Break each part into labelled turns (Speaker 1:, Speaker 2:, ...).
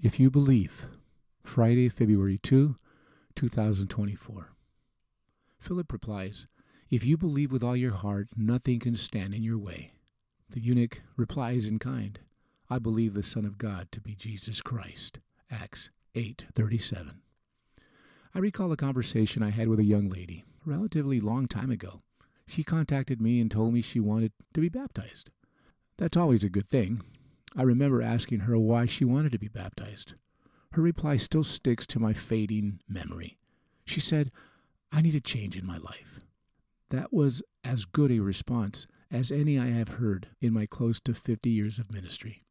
Speaker 1: If You Believe, Friday, February 2, 2024. Philip replies, If you believe with all your heart, nothing can stand in your way. The eunuch replies in kind, I believe the Son of God to be Jesus Christ. Acts 8:37. I recall a conversation I had with a young lady a relatively long time ago. She contacted me and told me she wanted to be baptized. That's always a good thing. I remember asking her why she wanted to be baptized. Her reply still sticks to my fading memory. She said, I need a change in my life. That was as good a response as any I have heard in my close to 50 years of ministry.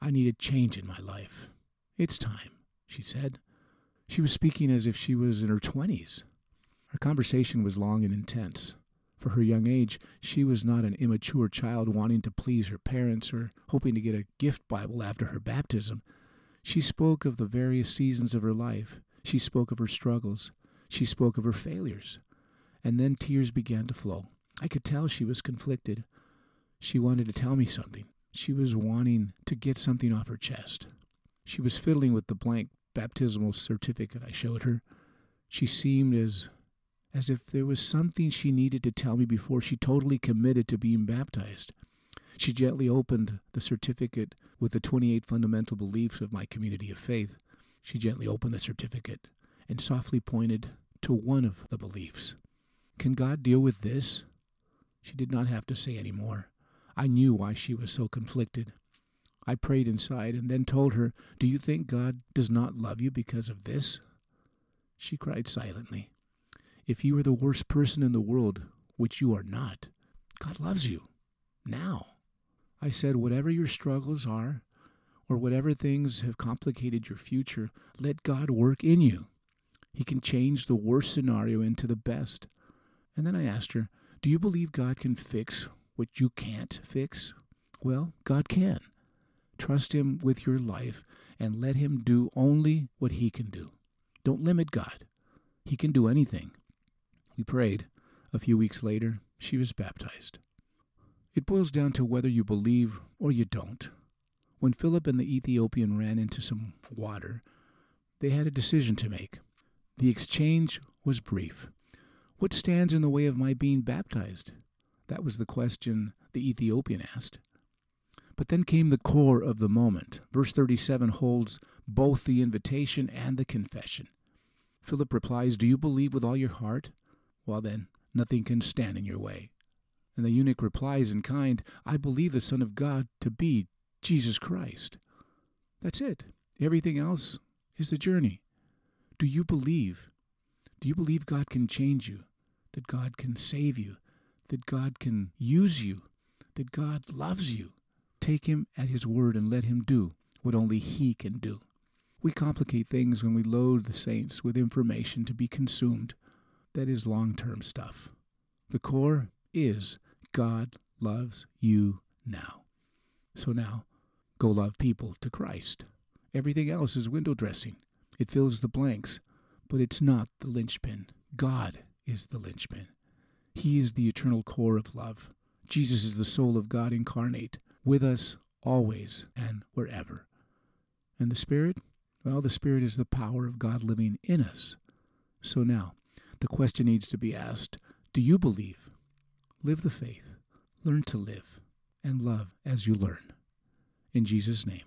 Speaker 1: I need a change in my life. It's time, she said. She was speaking as if she was in her 20s. Our conversation was long and intense. For her young age, she was not an immature child wanting to please her parents or hoping to get a gift Bible after her baptism. She spoke of the various seasons of her life. She spoke of her struggles. She spoke of her failures. And then tears began to flow. I could tell she was conflicted. She wanted to tell me something. She was wanting to get something off her chest. She was fiddling with the blank baptismal certificate I showed her. She seemed as as if there was something she needed to tell me before she totally committed to being baptized. She gently opened the certificate with the 28 fundamental beliefs of my community of faith. She gently opened the certificate and softly pointed to one of the beliefs. Can God deal with this? She did not have to say any more. I knew why she was so conflicted. I prayed inside and then told her, Do you think God does not love you because of this? She cried silently. If you are the worst person in the world, which you are not, God loves you. Now. I said, whatever your struggles are, or whatever things have complicated your future, let God work in you. He can change the worst scenario into the best. And then I asked her, Do you believe God can fix what you can't fix? Well, God can. Trust Him with your life and let Him do only what He can do. Don't limit God. He can do anything. We prayed. A few weeks later, she was baptized. It boils down to whether you believe or you don't. When Philip and the Ethiopian ran into some water, they had a decision to make. The exchange was brief. What stands in the way of my being baptized? That was the question the Ethiopian asked. But then came the core of the moment. Verse 37 holds both the invitation and the confession. Philip replies, Do you believe with all your heart? Well, then, nothing can stand in your way. And the eunuch replies in kind, I believe the Son of God to be Jesus Christ. That's it. Everything else is the journey. Do you believe? Do you believe God can change you? That God can save you? That God can use you? That God loves you? Take Him at His word and let Him do what only He can do. We complicate things when we load the saints with information to be consumed that is long term stuff. The core is God loves you now. So now, go love people to Christ. Everything else is window dressing. It fills the blanks, but it's not the linchpin. God is the linchpin. He is the eternal core of love. Jesus is the soul of God incarnate, with us always and wherever. And the Spirit? Well, the Spirit is the power of God living in us. So now, the question needs to be asked Do you believe? Live the faith. Learn to live and love as you learn. In Jesus' name.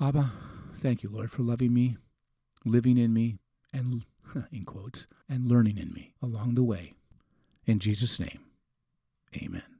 Speaker 1: Abba, thank you, Lord, for loving me, living in me, and, in quotes, and learning in me along the way. In Jesus' name, amen.